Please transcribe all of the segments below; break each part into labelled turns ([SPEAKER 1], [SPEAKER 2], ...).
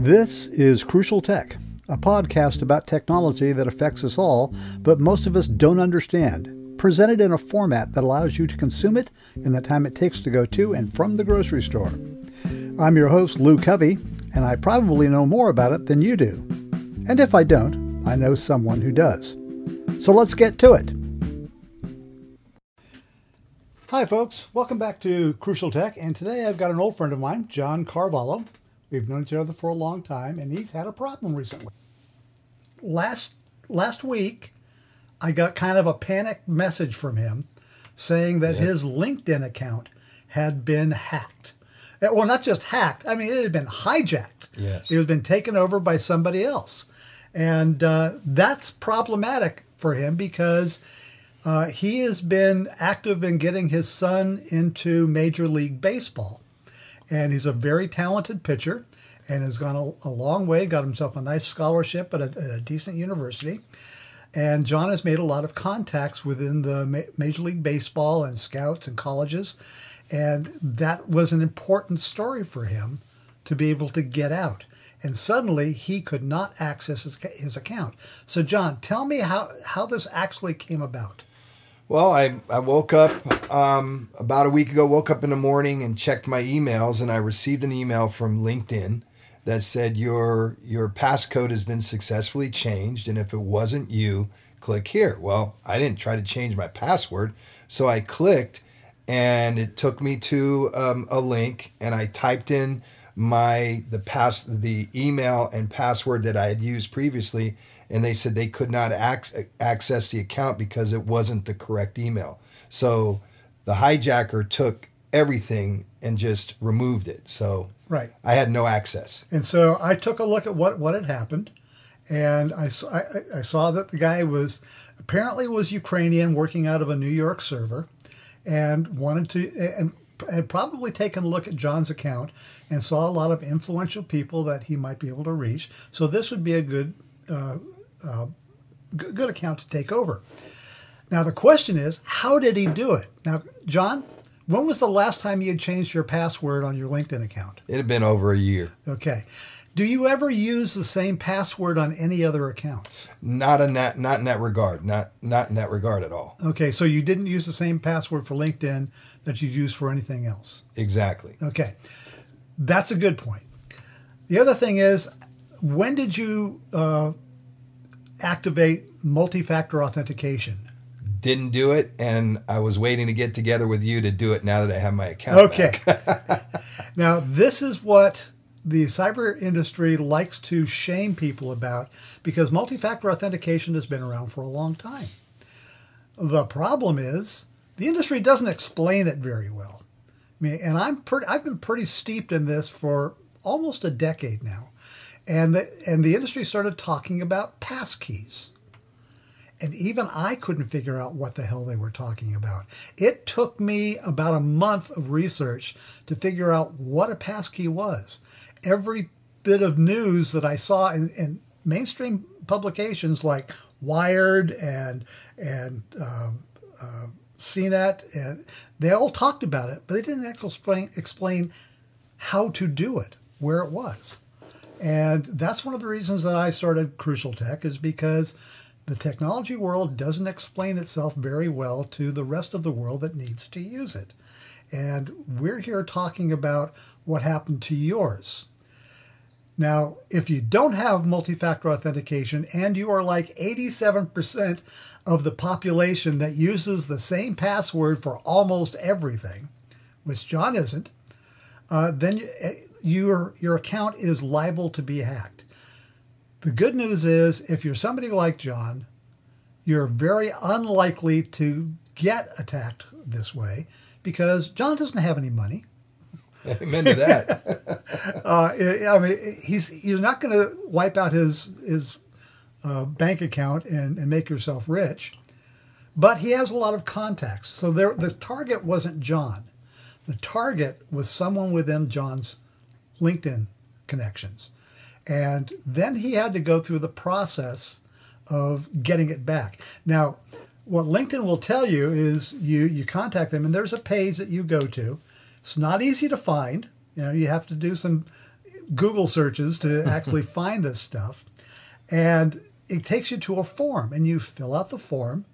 [SPEAKER 1] This is Crucial Tech, a podcast about technology that affects us all, but most of us don't understand, presented in a format that allows you to consume it in the time it takes to go to and from the grocery store. I'm your host, Lou Covey, and I probably know more about it than you do. And if I don't, I know someone who does. So let's get to it. Hi, folks. Welcome back to Crucial Tech. And today I've got an old friend of mine, John Carvalho. We've known each other for a long time, and he's had a problem recently. Last last week, I got kind of a panicked message from him saying that his LinkedIn account had been hacked. Uh, Well, not just hacked. I mean, it had been hijacked.
[SPEAKER 2] Yes.
[SPEAKER 1] It had been taken over by somebody else, and uh, that's problematic for him because uh, he has been active in getting his son into Major League Baseball and he's a very talented pitcher and has gone a, a long way got himself a nice scholarship at a, at a decent university. And john has made a lot of contacts within the Ma- major league baseball and scouts and colleges. And that was an important story for him to be able to get out. And suddenly he could not access his, his account. So john tell me how, how this actually came about
[SPEAKER 2] Well, I, I woke up um, about a week ago, woke up in the morning and checked my emails, and I received an email from LinkedIn that said your your passcode has been successfully changed, and if it wasn't you, click here. Well, I didn't try to change my password, so I clicked, and it took me to um, a link, and I typed in my the pass the email and password that I had used previously, and they said they could not ac- access the account because it wasn't the correct email. So the hijacker took everything and just removed it. So
[SPEAKER 1] right
[SPEAKER 2] I had no access.
[SPEAKER 1] And so I took a look at what, what had happened, and I, saw- I, I saw that the guy was apparently was Ukrainian, working out of a New York server, and wanted to and had probably taken a look at John's account and saw a lot of influential people that he might be able to reach. So this would be a good uh, uh, g- good account to take over. Now the question is, how did he do it? Now, John, when was the last time you had changed your password on your LinkedIn account?
[SPEAKER 2] It had been over a year.
[SPEAKER 1] Okay. Do you ever use the same password on any other accounts?
[SPEAKER 2] Not in that not in that regard. Not not in that regard at all.
[SPEAKER 1] Okay, so you didn't use the same password for LinkedIn that you use for anything else.
[SPEAKER 2] Exactly.
[SPEAKER 1] Okay. That's a good point. The other thing is, when did you uh, activate multi factor authentication?
[SPEAKER 2] Didn't do it, and I was waiting to get together with you to do it now that I have my account.
[SPEAKER 1] Okay. now, this is what the cyber industry likes to shame people about because multi factor authentication has been around for a long time. The problem is the industry doesn't explain it very well. I mean, and I'm pretty, I've been pretty steeped in this for almost a decade now. And the, and the industry started talking about passkeys. And even I couldn't figure out what the hell they were talking about. It took me about a month of research to figure out what a passkey was. Every bit of news that I saw in, in mainstream publications like Wired and and uh, uh, CNET, and they all talked about it, but they didn't actually explain explain how to do it, where it was. And that's one of the reasons that I started Crucial Tech is because the technology world doesn't explain itself very well to the rest of the world that needs to use it. And we're here talking about what happened to yours. Now, if you don't have multi factor authentication and you are like 87% of the population that uses the same password for almost everything, which John isn't, uh, then eh, your, your account is liable to be hacked. The good news is if you're somebody like John, you're very unlikely to get attacked this way because John doesn't have any money.
[SPEAKER 2] Amen to that.
[SPEAKER 1] Uh, I mean, he's you're not going to wipe out his his uh, bank account and, and make yourself rich, but he has a lot of contacts. So there, the target wasn't John. The target was someone within John's LinkedIn connections, and then he had to go through the process of getting it back. Now, what LinkedIn will tell you is you you contact them, and there's a page that you go to. It's not easy to find. You know, you have to do some Google searches to actually find this stuff. And it takes you to a form and you fill out the form.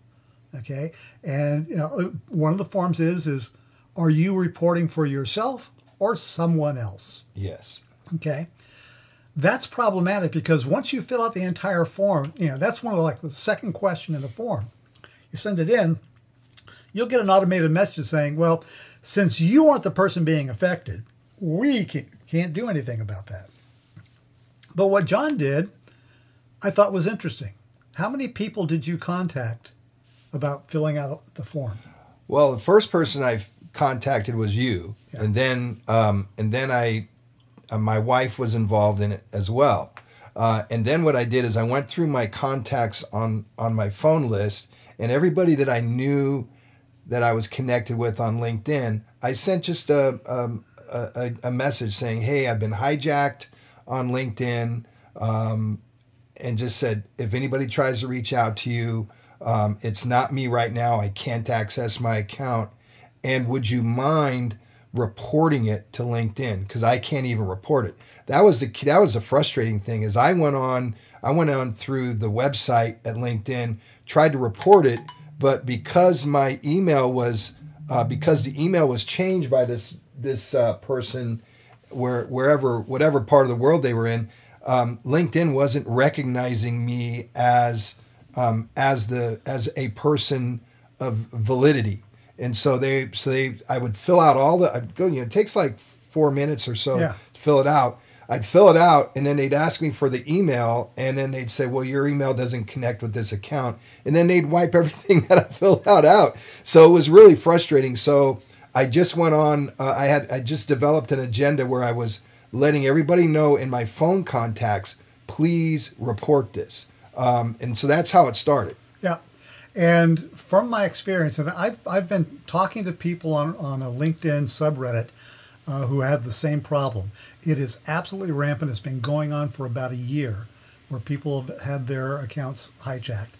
[SPEAKER 1] Okay. And you know, one of the forms is, is are you reporting for yourself or someone else?
[SPEAKER 2] Yes.
[SPEAKER 1] Okay. That's problematic because once you fill out the entire form, you know, that's one of the, like the second question in the form. You send it in, you'll get an automated message saying, well, since you aren't the person being affected, we can't, can't do anything about that. But what John did, I thought was interesting. How many people did you contact about filling out the form?
[SPEAKER 2] Well, the first person I contacted was you, and then um, and then I, uh, my wife was involved in it as well. Uh, and then what I did is I went through my contacts on on my phone list, and everybody that I knew that I was connected with on LinkedIn, I sent just a um, a, a, message saying, "Hey, I've been hijacked on LinkedIn," um, and just said, "If anybody tries to reach out to you, um, it's not me right now. I can't access my account, and would you mind?" Reporting it to LinkedIn because I can't even report it. That was the that was the frustrating thing is I went on I went on through the website at LinkedIn, tried to report it, but because my email was uh, because the email was changed by this this uh, person where wherever whatever part of the world they were in, um, LinkedIn wasn't recognizing me as um, as the as a person of validity, and so they so they I would fill out all the I'd go you know it takes like four minutes or so yeah. to fill it out. I'd fill it out and then they'd ask me for the email and then they'd say, well, your email doesn't connect with this account. And then they'd wipe everything that I filled out out. So it was really frustrating. So I just went on. Uh, I had I just developed an agenda where I was letting everybody know in my phone contacts, please report this. Um, and so that's how it started.
[SPEAKER 1] Yeah. And from my experience, and I've, I've been talking to people on, on a LinkedIn subreddit uh, who have the same problem. It is absolutely rampant. It's been going on for about a year where people have had their accounts hijacked.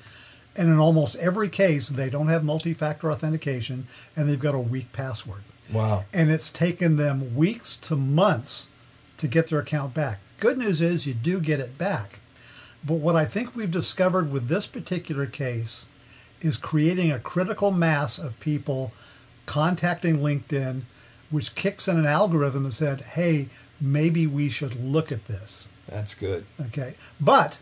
[SPEAKER 1] And in almost every case, they don't have multi factor authentication and they've got a weak password.
[SPEAKER 2] Wow.
[SPEAKER 1] And it's taken them weeks to months to get their account back. Good news is you do get it back. But what I think we've discovered with this particular case is creating a critical mass of people contacting LinkedIn, which kicks in an algorithm that said, hey, maybe we should look at this.
[SPEAKER 2] That's good.
[SPEAKER 1] Okay. But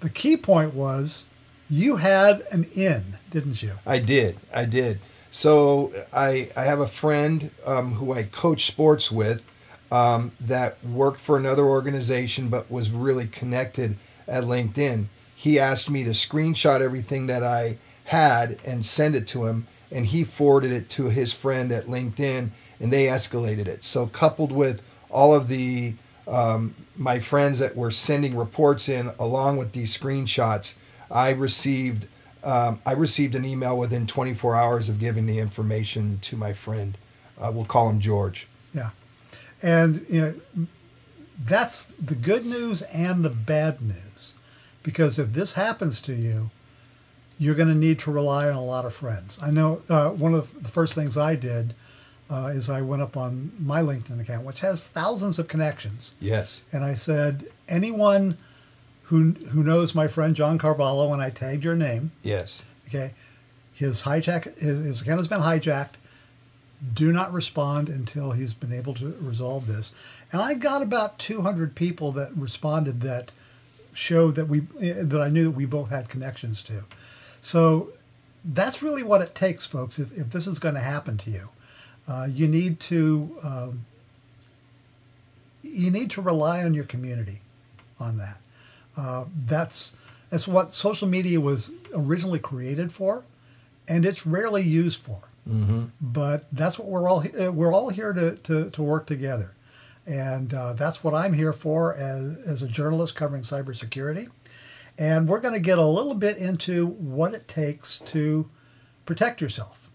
[SPEAKER 1] the key point was you had an in, didn't you?
[SPEAKER 2] I did. I did. So I I have a friend um, who I coach sports with um, that worked for another organization but was really connected at LinkedIn. He asked me to screenshot everything that I had and send it to him, and he forwarded it to his friend at LinkedIn, and they escalated it. So coupled with all of the um, my friends that were sending reports in along with these screenshots I received um, I received an email within 24 hours of giving the information to my friend. Uh, we'll call him George.
[SPEAKER 1] Yeah, and you know that's the good news and the bad news, because if this happens to you, you're going to need to rely on a lot of friends. I know uh, one of the first things I did uh, is I went up on my LinkedIn account, which has thousands of connections.
[SPEAKER 2] Yes.
[SPEAKER 1] And I said, anyone who who knows my friend John Carvalho and I tagged your name.
[SPEAKER 2] Yes.
[SPEAKER 1] Okay. His hijack his, his account has been hijacked. Do not respond until he's been able to resolve this. And I got about 200 people that responded that showed that we that I knew that we both had connections to. So that's really what it takes, folks. If, if this is going to happen to you, uh, you need to um, you need to rely on your community on that. Uh, that's that's what social media was originally created for, and it's rarely used for.
[SPEAKER 2] Mm-hmm.
[SPEAKER 1] But that's what we're all uh, we're all here to, to, to work together, and uh, that's what I'm here for as as a journalist covering cybersecurity. And we're going to get a little bit into what it takes to protect yourself.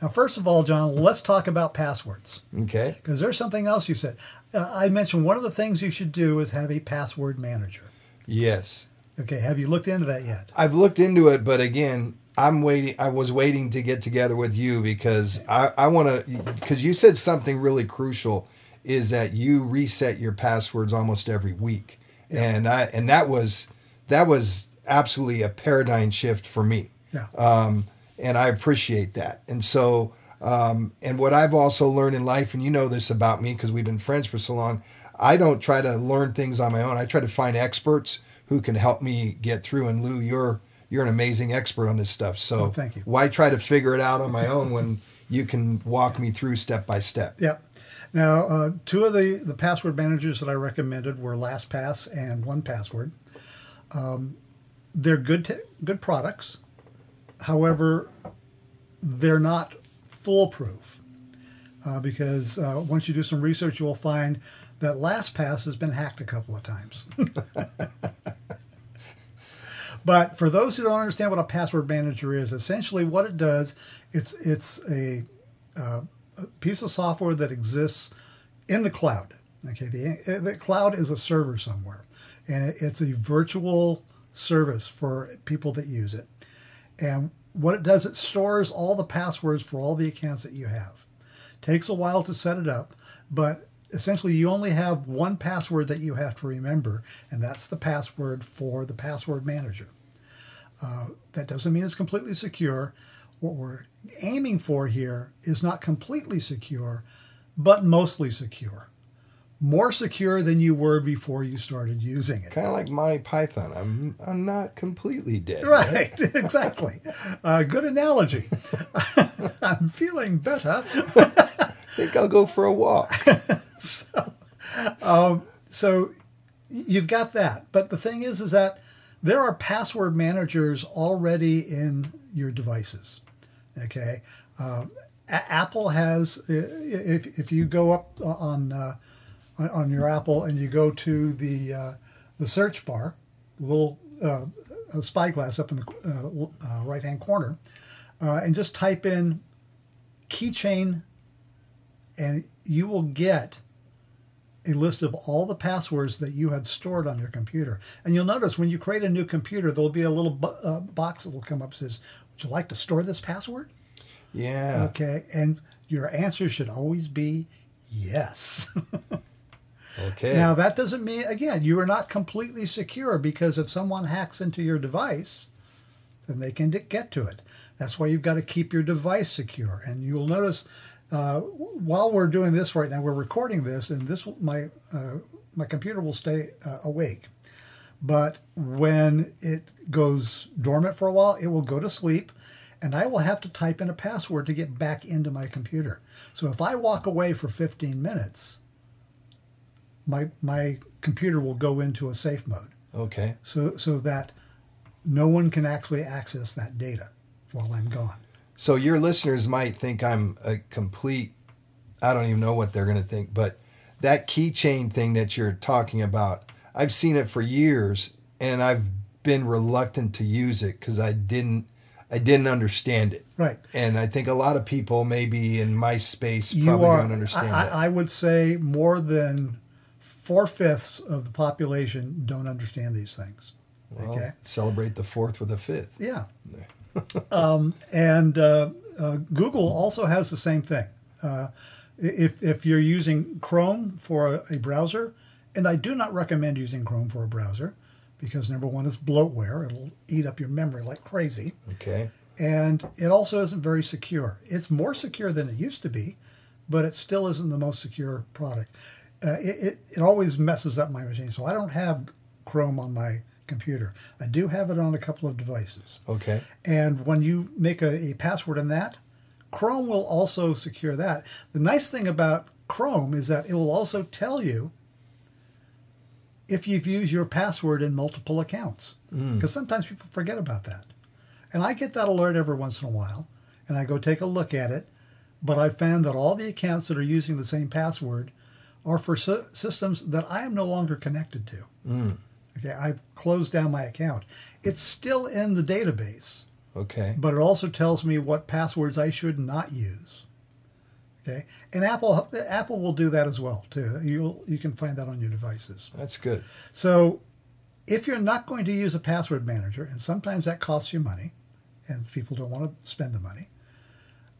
[SPEAKER 1] Now, first of all, John, let's talk about passwords.
[SPEAKER 2] Okay.
[SPEAKER 1] Because there's something else you said. Uh, I mentioned one of the things you should do is have a password manager.
[SPEAKER 2] Yes.
[SPEAKER 1] Okay. Have you looked into that yet?
[SPEAKER 2] I've looked into it, but again, I'm waiting. I was waiting to get together with you because I, I want to, because you said something really crucial is that you reset your passwords almost every week, and I and that was that was absolutely a paradigm shift for me.
[SPEAKER 1] Yeah.
[SPEAKER 2] Um, and I appreciate that. And so, um, and what I've also learned in life, and you know this about me because we've been friends for so long, I don't try to learn things on my own. I try to find experts who can help me get through. And Lou, you're you're an amazing expert on this stuff. So
[SPEAKER 1] Oh, thank you.
[SPEAKER 2] Why try to figure it out on my own when you can walk me through step by step?
[SPEAKER 1] Yep. Now, uh, two of the, the password managers that I recommended were LastPass and 1Password. Um, they're good good products. However, they're not foolproof uh, because uh, once you do some research, you will find that LastPass has been hacked a couple of times. but for those who don't understand what a password manager is, essentially what it does, it's it's a a piece of software that exists in the cloud. Okay, the, the cloud is a server somewhere, and it's a virtual service for people that use it. And what it does, it stores all the passwords for all the accounts that you have. Takes a while to set it up, but essentially you only have one password that you have to remember, and that's the password for the password manager. Uh, that doesn't mean it's completely secure. What we're aiming for here is not completely secure, but mostly secure. More secure than you were before you started using it.
[SPEAKER 2] Kind of like Monty Python. I'm I'm not completely dead.
[SPEAKER 1] Right, exactly. Uh, good analogy. I'm feeling better.
[SPEAKER 2] I think I'll go for a walk.
[SPEAKER 1] so, um, so you've got that. But the thing is, is that there are password managers already in your devices. Okay, um, A- Apple has. If if you go up on uh, on, on your Apple and you go to the uh, the search bar, little uh, spyglass up in the uh, uh, right hand corner, uh, and just type in keychain, and you will get a list of all the passwords that you have stored on your computer. And you'll notice when you create a new computer, there'll be a little bo- uh, box that will come up that says, "Would you like to store this password?"
[SPEAKER 2] Yeah.
[SPEAKER 1] Okay, and your answer should always be yes.
[SPEAKER 2] Okay.
[SPEAKER 1] Now, that doesn't mean, again, you are not completely secure because if someone hacks into your device, then they can get to it. That's why you've got to keep your device secure. And you'll notice uh, while we're doing this right now, we're recording this, and this my uh, my computer will stay uh, awake. But when it goes dormant for a while, it will go to sleep, and I will have to type in a password to get back into my computer. So if I walk away for 15 minutes, my my computer will go into a safe mode
[SPEAKER 2] okay.
[SPEAKER 1] so so that no one can actually access that data while I'm gone.
[SPEAKER 2] So your listeners might think I'm a complete I don't even know what they're going to think, but that keychain thing that you're talking about, I've seen it for years and I've been reluctant to use it cuz I didn't I didn't understand it.
[SPEAKER 1] Right.
[SPEAKER 2] And I think a lot of people maybe in my space probably
[SPEAKER 1] are.
[SPEAKER 2] don't understand
[SPEAKER 1] I,
[SPEAKER 2] it.
[SPEAKER 1] I would say more than four fifths of the population don't understand these things.
[SPEAKER 2] Well,
[SPEAKER 1] okay.
[SPEAKER 2] Celebrate the 4th with a 5th.
[SPEAKER 1] Yeah. um, and uh, uh, Google also has the same thing. Uh, if, if you're using Chrome for a, a browser, and I do not recommend using Chrome for a browser because number one, it's bloatware. It'll eat up your memory like crazy.
[SPEAKER 2] Okay.
[SPEAKER 1] And it also isn't very secure. It's more secure than it used to be, but it still isn't the most secure product. Uh, it, it, it always messes up my machine. So I don't have Chrome on my computer. I do have it on a couple of devices.
[SPEAKER 2] Okay.
[SPEAKER 1] And when you make a, a password in that, Chrome will also secure that. The nice thing about Chrome is that it will also tell you if you've used your password in multiple accounts. Because sometimes people forget about that. And I get that alert every once in a while, and I go take a look at it. But I found that all the accounts that are using the same password are for sy- systems that I am no longer connected to. Hmm. Okay, I've closed down my account. It's still in the database,
[SPEAKER 2] Okay.
[SPEAKER 1] but it also tells me what passwords I should not use. Okay, and Apple Apple will do that as well too. You you can find that on your devices.
[SPEAKER 2] That's good.
[SPEAKER 1] So, if you're not going to use a password manager, and sometimes that costs you money, and people don't want to spend the money,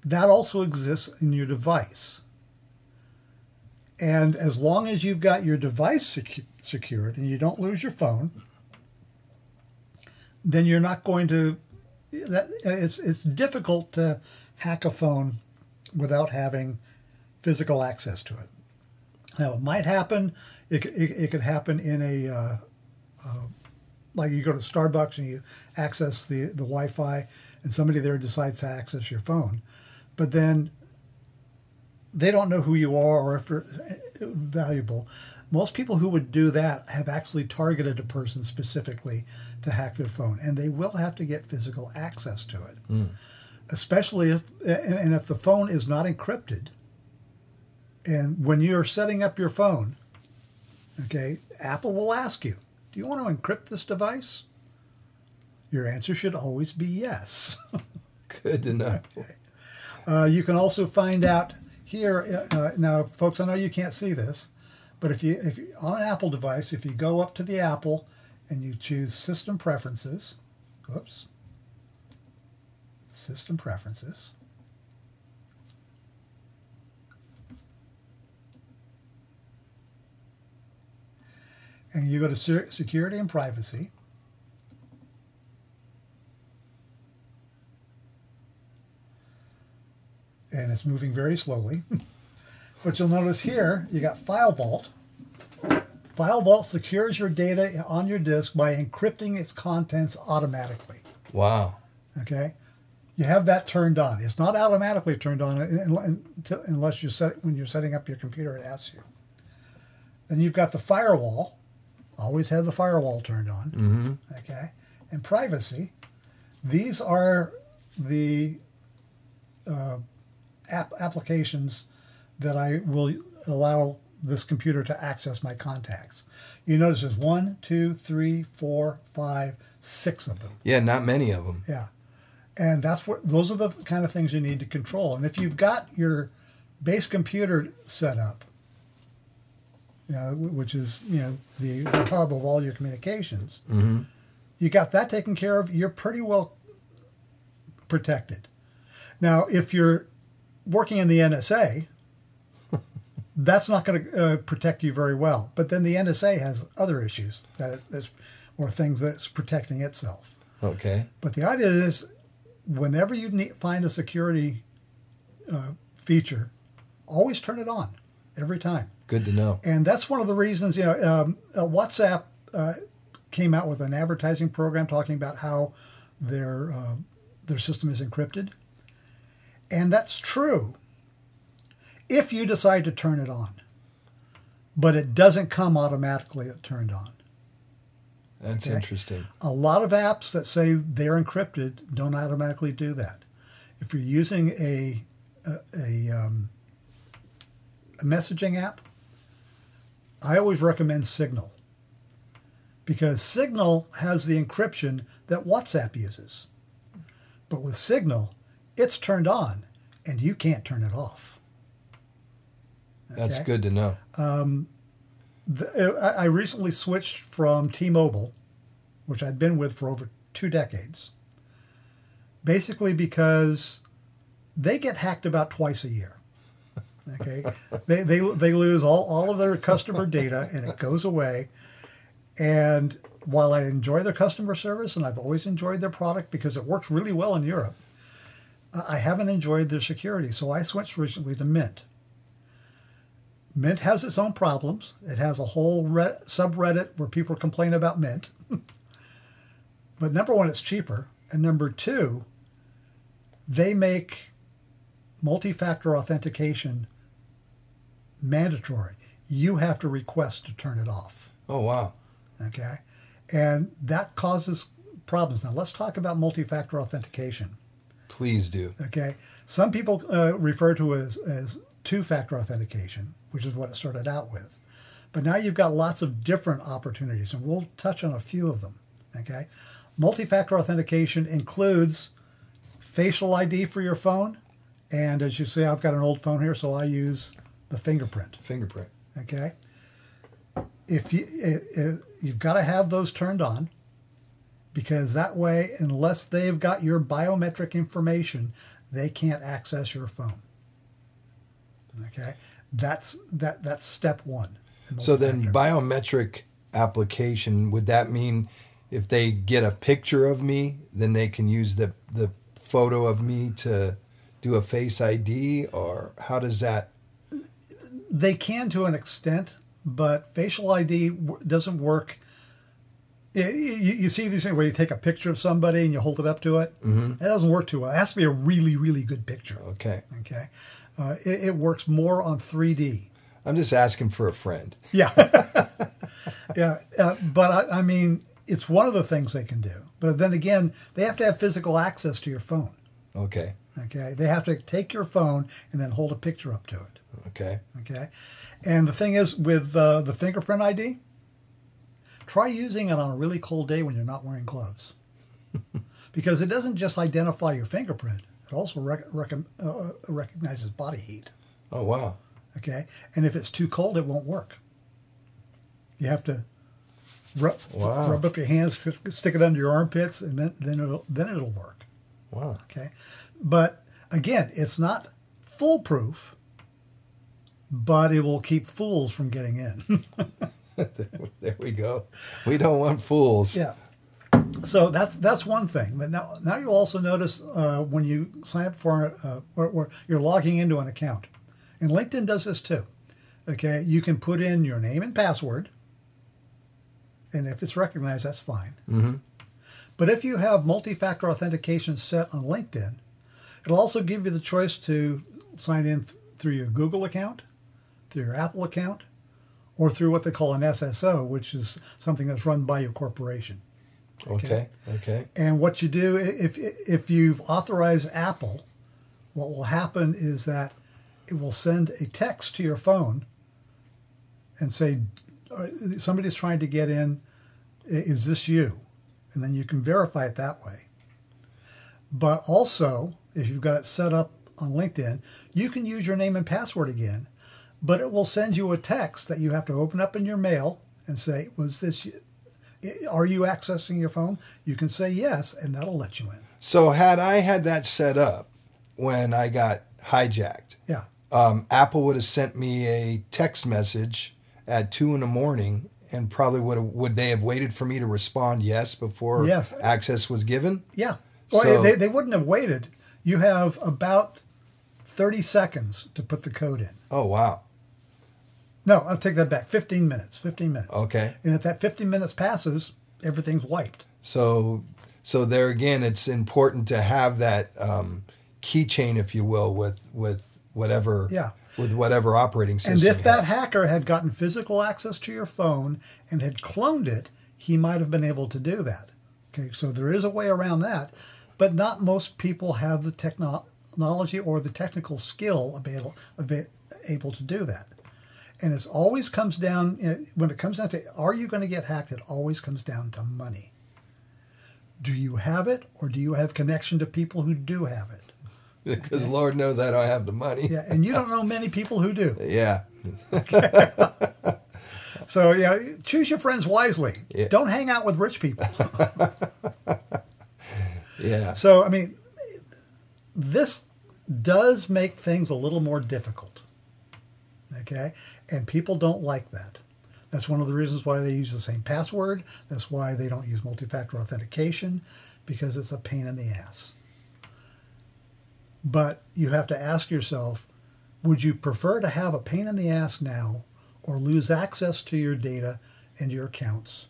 [SPEAKER 1] that also exists in your device. And as long as you've got your device secu- secured and you don't lose your phone, then you're not going to. That it's it's difficult to hack a phone without having physical access to it. Now it might happen. It it, it could happen in a uh, uh, like you go to Starbucks and you access the the Wi-Fi, and somebody there decides to access your phone, but then they don't know who you are or if you're uh, valuable. Most people who would do that have actually targeted a person specifically to hack their phone, and they will have to get physical access to it. Especially if and and if the phone is not encrypted. And when you're setting up your phone, okay, Apple will ask you, "Do you want to encrypt this device?" Your answer should always be yes.
[SPEAKER 2] Good to know.
[SPEAKER 1] Uh, you can also find out here uh, now, folks. I know you can't see this, but if you if you, on an Apple device, if you go up to the Apple and you choose System Preferences, whoops, System Preferences. And you go to Security and Privacy. And it's moving very slowly. but you'll notice here you got FileVault. File Vault secures your data on your disk by encrypting its contents automatically.
[SPEAKER 2] Wow.
[SPEAKER 1] Okay, you have that turned on. It's not automatically turned on un- un- unless you set when you're setting up your computer. It asks you. Then you've got the firewall. Always have the firewall turned on.
[SPEAKER 2] Mm-hmm.
[SPEAKER 1] Okay, and privacy. These are the uh, app applications that I will allow this computer to access my contacts. You notice there's one, two, three, four, five, six of them.
[SPEAKER 2] Yeah, not many of them.
[SPEAKER 1] Yeah. And that's what those are the kind of things you need to control. And if you've got your base computer set up, you know, which is you know the, the hub of all your communications,
[SPEAKER 2] Mm-hmm.
[SPEAKER 1] you got that taken care of. You're pretty well protected. Now, if you're working in the NSA, that's not going to uh, protect you very well. But then the NSA has other issues that that's, or things that it's protecting itself.
[SPEAKER 2] Okay.
[SPEAKER 1] But the idea is, whenever you need, find a security uh, feature, always turn it on every time.
[SPEAKER 2] Good to know.
[SPEAKER 1] And that's one of the reasons, you know, um, uh, WhatsApp uh, came out with an advertising program talking about how their uh, their system is encrypted, and that's true. If you decide to turn it on, but it doesn't come automatically turned on.
[SPEAKER 2] That's
[SPEAKER 1] Okay.
[SPEAKER 2] interesting.
[SPEAKER 1] A lot of apps that say they're encrypted don't automatically do that. If you're using a a, a, um, a messaging app, I always recommend Signal because Signal has the encryption that WhatsApp uses. But with Signal, it's turned on and you can't turn it off.
[SPEAKER 2] That's good to know.
[SPEAKER 1] Um, the, uh, I I recently switched from T-Mobile, which I'd been with for over two decades, basically because they get hacked about twice a year. Okay, they, they they lose all, all of their customer data and it goes away. And while I enjoy their customer service and I've always enjoyed their product because it works really well in Europe, I haven't enjoyed their security. So I switched recently to Mint. Mint has its own problems. It has a whole re- subreddit where people complain about Mint. but number one, it's cheaper. And number two, they make multi factor authentication mandatory. You have to request to turn it off.
[SPEAKER 2] Oh wow.
[SPEAKER 1] Okay. And that causes problems. Now, let's talk about multi factor authentication.
[SPEAKER 2] Please do.
[SPEAKER 1] Okay. Some people uh, refer to it as, as two factor authentication, which is what it started out with. But now you've got lots of different opportunities, and we'll touch on a few of them. Okay. Multi factor authentication includes facial ID for your phone. And as you see, I've got an old phone here, so I use the fingerprint.
[SPEAKER 2] Fingerprint.
[SPEAKER 1] Okay. If you i- i- you've got to have those turned on, because that way, unless they've got your biometric information, they can't access your phone. Okay. That's that that's step one.
[SPEAKER 2] So then, biometric application would that mean if they get a picture of me, then they can use the the photo of me to do a face ID, or how does that?
[SPEAKER 1] they can to an extent, but facial ID w- doesn't work. You, you see these things where you take a picture of somebody and you hold it up to it. Mm-hmm. That doesn't work too well. It has to be a really, really good picture.
[SPEAKER 2] Okay,
[SPEAKER 1] Okay, uh, it, it works more on 3D.
[SPEAKER 2] I'm just asking for a friend.
[SPEAKER 1] Yeah, yeah, uh, but I, I mean, it's one of the things they can do. But then again, they have to have physical access to your phone.
[SPEAKER 2] Okay,
[SPEAKER 1] Okay, they have to take your phone and then hold a picture up to it.
[SPEAKER 2] okay,
[SPEAKER 1] Okay, and the thing is with uh, the fingerprint ID, try using it on a really cold day when you're not wearing gloves, because it doesn't just identify your fingerprint; it also rec- rec- uh, recognizes body heat.
[SPEAKER 2] oh wow,
[SPEAKER 1] Okay, and if it's too cold, it won't work. You have to rub,
[SPEAKER 2] Wow.
[SPEAKER 1] rub up your hands, stick it under your armpits, and then then it'll then it'll work.
[SPEAKER 2] wow.
[SPEAKER 1] Okay, but again, it's not foolproof, but it will keep fools from getting in.
[SPEAKER 2] there we go. We don't want fools.
[SPEAKER 1] yeah. So that's that's one thing. But now now you'll also notice uh, when you sign up for uh, or, or you're logging into an account, and LinkedIn does this too. Okay, you can put in your name and password, and if it's recognized, that's fine.
[SPEAKER 2] Mhm.
[SPEAKER 1] But if you have multi-factor authentication set on LinkedIn, it'll also give you the choice to sign in th- through your Google account, through your Apple account, or through what they call an SSO, which is something that's run by your corporation.
[SPEAKER 2] Okay, okay,
[SPEAKER 1] And what you do, if if you've authorized Apple, what will happen is that it will send a text to your phone and say, uh, somebody's trying to get in. Is this you? And then you can verify it that way. But also, if you've got it set up on LinkedIn, you can use your name and password again, but it will send you a text that you have to open up in your mail and say, "Was this? Are you accessing your phone?" You can say yes, and that'll let you in.
[SPEAKER 2] So had I had that set up when I got hijacked,
[SPEAKER 1] Yeah.
[SPEAKER 2] um, Apple would have sent me a text message at two in the morning, and probably would have, would they have waited for me to respond yes before
[SPEAKER 1] Yes.
[SPEAKER 2] access was given?
[SPEAKER 1] Yeah. Well,
[SPEAKER 2] So-
[SPEAKER 1] they, they wouldn't have waited. You have about 30 seconds to put the code in.
[SPEAKER 2] Oh wow.
[SPEAKER 1] No, I'll take that back. 15 minutes. 15 minutes.
[SPEAKER 2] Okay.
[SPEAKER 1] And if that 15 minutes passes, everything's wiped.
[SPEAKER 2] So so there again, it's important to have that um, keychain, if you will, with with whatever
[SPEAKER 1] Yeah.
[SPEAKER 2] with whatever operating system.
[SPEAKER 1] And if that hacker had gotten physical access to your phone and had cloned it, he might have been able to do that. Okay, so there is a way around that, but not most people have the technology or the technical skill able, able to do that. And it always comes down, when it comes down to are you going to get hacked, it always comes down to money. Do you have it or do you have connection to people who do have it?
[SPEAKER 2] because Lord knows I don't have the money.
[SPEAKER 1] Yeah, and you don't know many people who do.
[SPEAKER 2] Yeah.
[SPEAKER 1] So yeah, choose your friends wisely.
[SPEAKER 2] Yeah.
[SPEAKER 1] Don't hang out with rich people.
[SPEAKER 2] Yeah.
[SPEAKER 1] so I mean, this does make things a little more difficult. Okay, and people don't like that. That's one of the reasons why they use the same password. That's why they don't use multi-factor authentication because it's a pain in the ass. But you have to ask yourself, would you prefer to have a pain in the ass now or lose access to your data and your accounts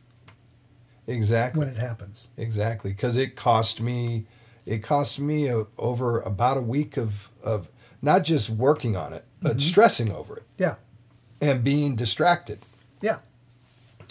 [SPEAKER 2] Exactly.
[SPEAKER 1] when it happens?
[SPEAKER 2] Exactly, because it cost me, it cost me a, over about a week of of not just working on it, but mm-hmm. stressing over it
[SPEAKER 1] Yeah.
[SPEAKER 2] And being distracted.
[SPEAKER 1] Yeah.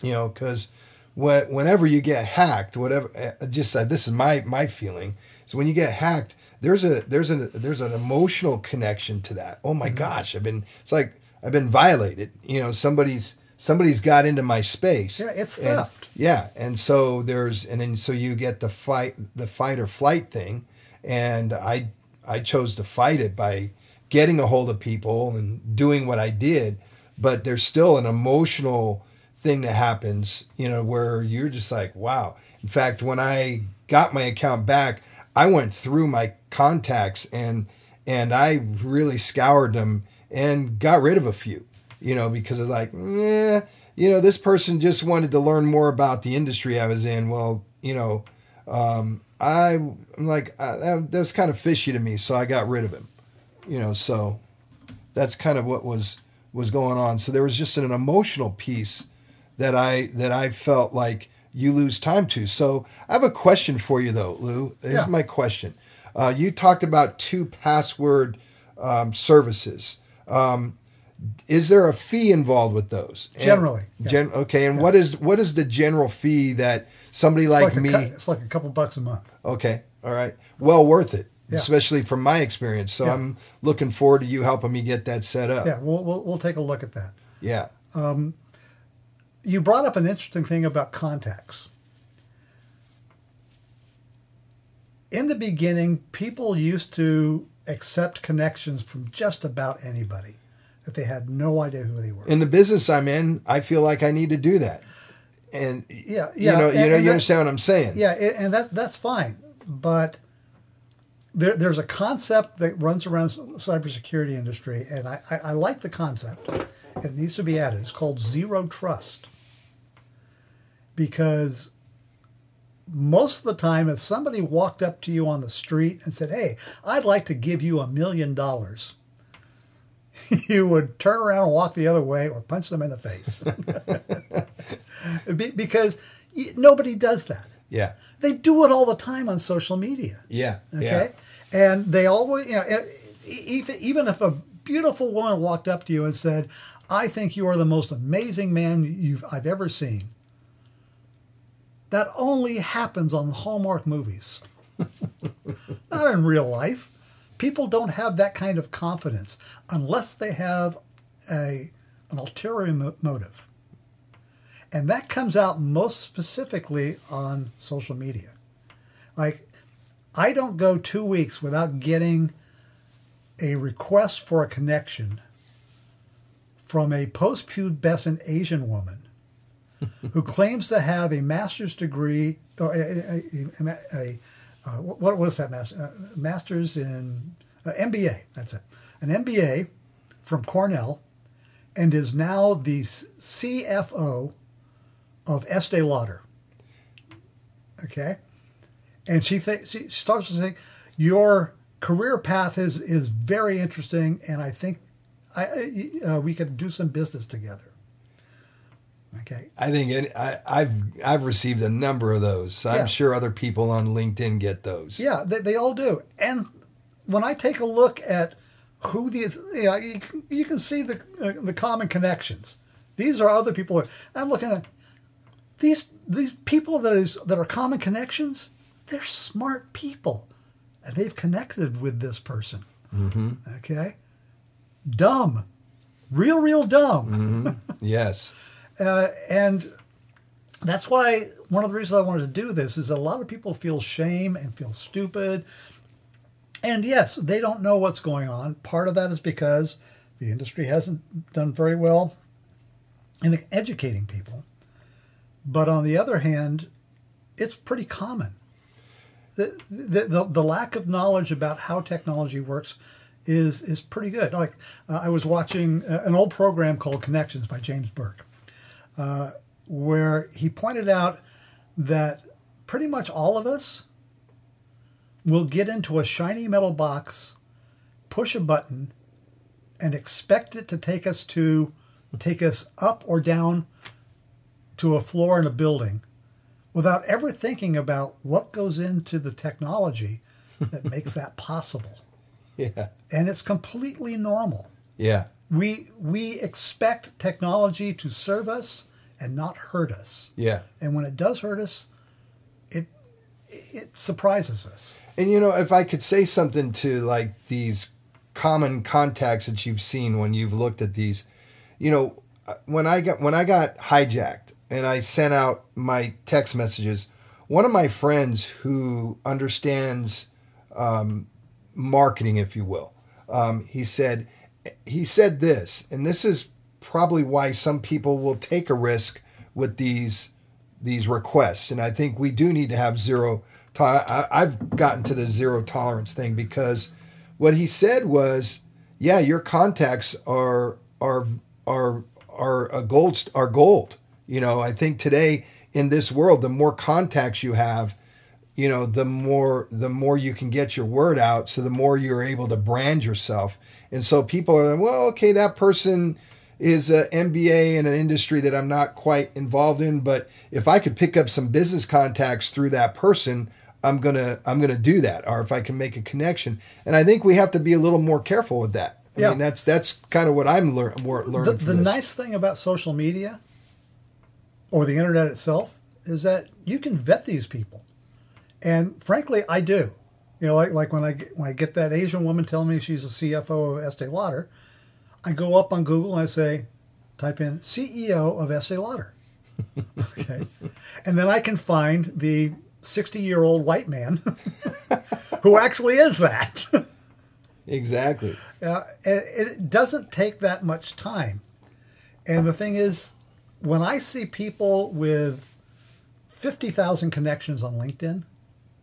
[SPEAKER 2] You know, because when, whenever you get hacked, whatever, uh, just uh, this is my my feeling So when you get hacked, there's a there's a there's an emotional connection to that. Oh my gosh, I've been it's like I've been violated. You know, somebody's somebody's got into my space.
[SPEAKER 1] Yeah, it's
[SPEAKER 2] And-
[SPEAKER 1] theft.
[SPEAKER 2] yeah, and so there's and then so you get the fight the fight or flight thing, and I I chose to fight it by getting a hold of people and doing what I did, but there's still an emotional thing that happens, you know, where you're just like, wow. In fact, when I got my account back, I went through my contacts and and I really scoured them and got rid of a few, you know, because it's like, yeah, you know, this person just wanted to learn more about the industry I was in. Well, you know, um, I, I'm like, I, that, that was kind of fishy to me, so I got rid of him, you know, so that's kind of what was was going on. So there was just an emotional piece that I that I felt like you lose time to. So I have a question for you though, Lou. Here's
[SPEAKER 1] Yeah.
[SPEAKER 2] my question. Uh, you talked about two password um, services. Um, is there a fee involved with those? And-
[SPEAKER 1] Generally, yeah.
[SPEAKER 2] Gen- okay, and what is what is the general fee that somebody
[SPEAKER 1] It's
[SPEAKER 2] like, me?
[SPEAKER 1] cou- it's like a couple bucks a month.
[SPEAKER 2] Okay, all right, well worth it,
[SPEAKER 1] Yeah.
[SPEAKER 2] especially from my experience. So
[SPEAKER 1] Yeah.
[SPEAKER 2] I'm looking forward to you helping me get that set up.
[SPEAKER 1] Yeah, we'll, we'll, we'll take a look at that.
[SPEAKER 2] yeah.
[SPEAKER 1] Um, you brought up an interesting thing about contacts. In the beginning, people used to accept connections from just about anybody that they had no idea who they were.
[SPEAKER 2] in the business I'm in, I feel like I need to do that. And
[SPEAKER 1] Yeah,
[SPEAKER 2] you
[SPEAKER 1] yeah,
[SPEAKER 2] know, you know,
[SPEAKER 1] and
[SPEAKER 2] you
[SPEAKER 1] that-
[SPEAKER 2] understand what I'm saying?
[SPEAKER 1] Yeah, and that that's fine. But there, there's a concept that runs around cybersecurity industry, and I, I, I like the concept. It needs to be added. It's called zero trust. Because most of the time, if somebody walked up to you on the street and said, "Hey, I'd like to give you a million dollars," you would turn around and walk the other way or punch them in the face. Because nobody does that.
[SPEAKER 2] Yeah.
[SPEAKER 1] They do it all the time on social media.
[SPEAKER 2] Yeah.
[SPEAKER 1] Okay, and they always, you know, even even if a beautiful woman walked up to you and said, "I think you are the most amazing man you've I've ever seen," that only happens on Hallmark movies, not in real life. People don't have that kind of confidence unless they have a an ulterior motive. And that comes out most specifically on social media. Like, I don't go two weeks without getting a request for a connection from a post-pubescent Asian woman who claims to have a master's degree or a, a, a, a uh, what was that master, uh, master's in uh, MBA? That's it, an MBA from Cornell, and is now the CFO of Estee Lauder. Okay, and she th- she starts to say, "Your career path is is very interesting, and I think I uh, we could do some business together." Okay,
[SPEAKER 2] I think it, I, I've I've received a number of those. So I'm sure other people on LinkedIn get those.
[SPEAKER 1] yeah, they, they all do. And when I take a look at who these, you, know, you, can- you can see the uh, the common connections. These are other people. I'm looking at these these people that is that are common connections. They're smart people, and they've connected with this person. Mm-hmm. Okay, dumb, real, real dumb.
[SPEAKER 2] Yes.
[SPEAKER 1] Uh, and that's why one of the reasons I wanted to do this is that a lot of people feel shame and feel stupid. And yes, they don't know what's going on. Part of that is because the industry hasn't done very well in educating people. But on the other hand, it's pretty common. The, the, the, the lack of knowledge about how technology works is, is pretty good. Like, uh, I was watching uh, an old program called Connections by James Burke where he pointed out that pretty much all of us will get into a shiny metal box, push a button, and expect it to take us to take us up or down to a floor in a building without ever thinking about what goes into the technology that makes that possible.
[SPEAKER 2] Yeah.
[SPEAKER 1] And it's completely normal
[SPEAKER 2] Yeah.
[SPEAKER 1] we we expect technology to serve us and not hurt us.
[SPEAKER 2] Yeah.
[SPEAKER 1] And when it does hurt us, it it surprises us.
[SPEAKER 2] And you know, if I could say something to like these common contacts that you've seen when you've looked at these, you know, uh, when I got when I got hijacked and I sent out my text messages, one of my friends who understands um, marketing, if you will, um, he said he said this, and this is probably why some people will take a risk with these these requests, and I think we do need to have zero. To- I, I've gotten to the zero tolerance thing because what he said was, yeah, your contacts are are are are a gold are gold. You know, I think today in this world, the more contacts you have, you know, the more the more you can get your word out. So the more you're able to brand yourself. And so people are like, well, okay, that person is an MBA in an industry that I'm not quite involved in, but if I could pick up some business contacts through that person, I'm gonna I'm gonna do that. Or if I can make a connection, and I think we have to be a little more careful with that. I
[SPEAKER 1] Yeah.
[SPEAKER 2] mean, that's that's kind of what I'm lear- more
[SPEAKER 1] The,
[SPEAKER 2] learning.
[SPEAKER 1] the
[SPEAKER 2] this.
[SPEAKER 1] nice thing about social media or the internet itself is that you can vet these people, and frankly, I do. You know, like like when I get, when I get that Asian woman telling me she's a CFO of Estee Lauder, I go up on Google and I say, type in CEO of Estee Lauder. okay, and then I can find the sixty-year-old white man who actually is that.
[SPEAKER 2] exactly.
[SPEAKER 1] Uh, and it doesn't take that much time. And the thing is, when I see people with 50,000 connections on LinkedIn,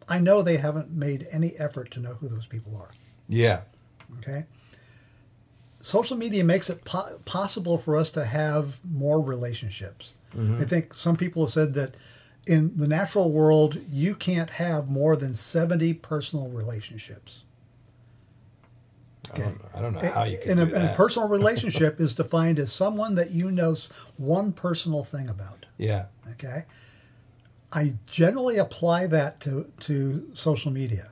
[SPEAKER 1] I know they haven't made any effort to know who those people are.
[SPEAKER 2] Yeah.
[SPEAKER 1] Okay. Social media makes it po- possible for us to have more relationships. Mm-hmm. I think some people have said that in the natural world, you can't have more than 70 personal relationships.
[SPEAKER 2] I don't, I don't know how you can
[SPEAKER 1] in a,
[SPEAKER 2] that.
[SPEAKER 1] a personal relationship is defined as someone that you know one personal thing about.
[SPEAKER 2] yeah.
[SPEAKER 1] Okay, I generally apply that to to social media.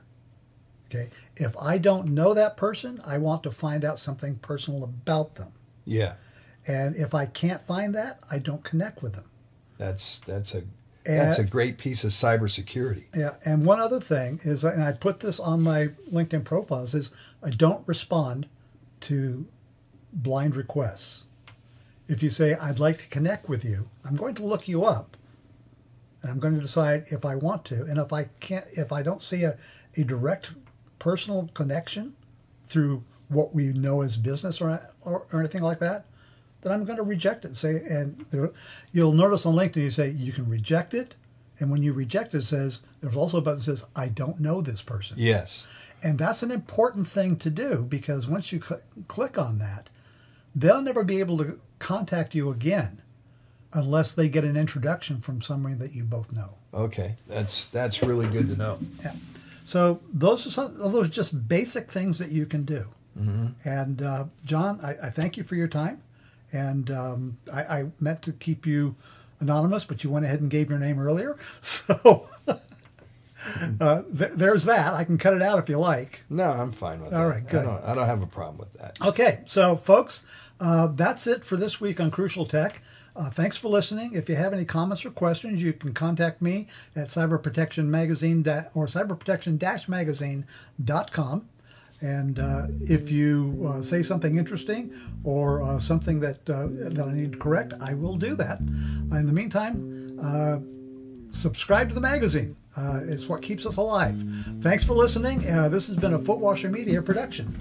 [SPEAKER 1] Okay, if I don't know that person, I want to find out something personal about them,
[SPEAKER 2] Yeah.
[SPEAKER 1] and if I can't find that, I don't connect with them.
[SPEAKER 2] That's that's a that's a great piece of cybersecurity.
[SPEAKER 1] Yeah, and one other thing is, and I put this on my LinkedIn profiles, is I don't respond to blind requests. If you say I'd like to connect with you, I'm going to look you up, and I'm going to decide if I want to, and if I can't, if I don't see a, a direct personal connection through what we know as business or, or, or anything like that, then I'm going to reject it. Say, and there, you'll notice on LinkedIn you say you can reject it, and when you reject it, it says there's also a button that says I don't know this person,
[SPEAKER 2] Yes.
[SPEAKER 1] And that's an important thing to do because once you cl- click on that, they'll never be able to contact you again unless they get an introduction from someone that you both know.
[SPEAKER 2] Okay. That's that's really good to know.
[SPEAKER 1] Yeah. So those are some those just basic things that you can do. And uh, John, I, I thank you for your time. And um, I, I meant to keep you anonymous, but you went ahead and gave your name earlier. So uh, th- there's that. I can cut it out if you like.
[SPEAKER 2] No, I'm fine with that.
[SPEAKER 1] All right, good.
[SPEAKER 2] I don't, I don't have a problem with that.
[SPEAKER 1] Okay, so folks, uh, that's it for this week on Crucial Tech. Uh, thanks for listening. If you have any comments or questions, you can contact me at Cyber Protection Magazine da- or cyberprotection-magazine.com. And uh, if you uh, say something interesting or uh, something that uh, that I need to correct, I will do that. In the meantime, uh, subscribe to the magazine. Uh, it's what keeps us alive. Thanks for listening. Uh, this has been a Footwasher Media production.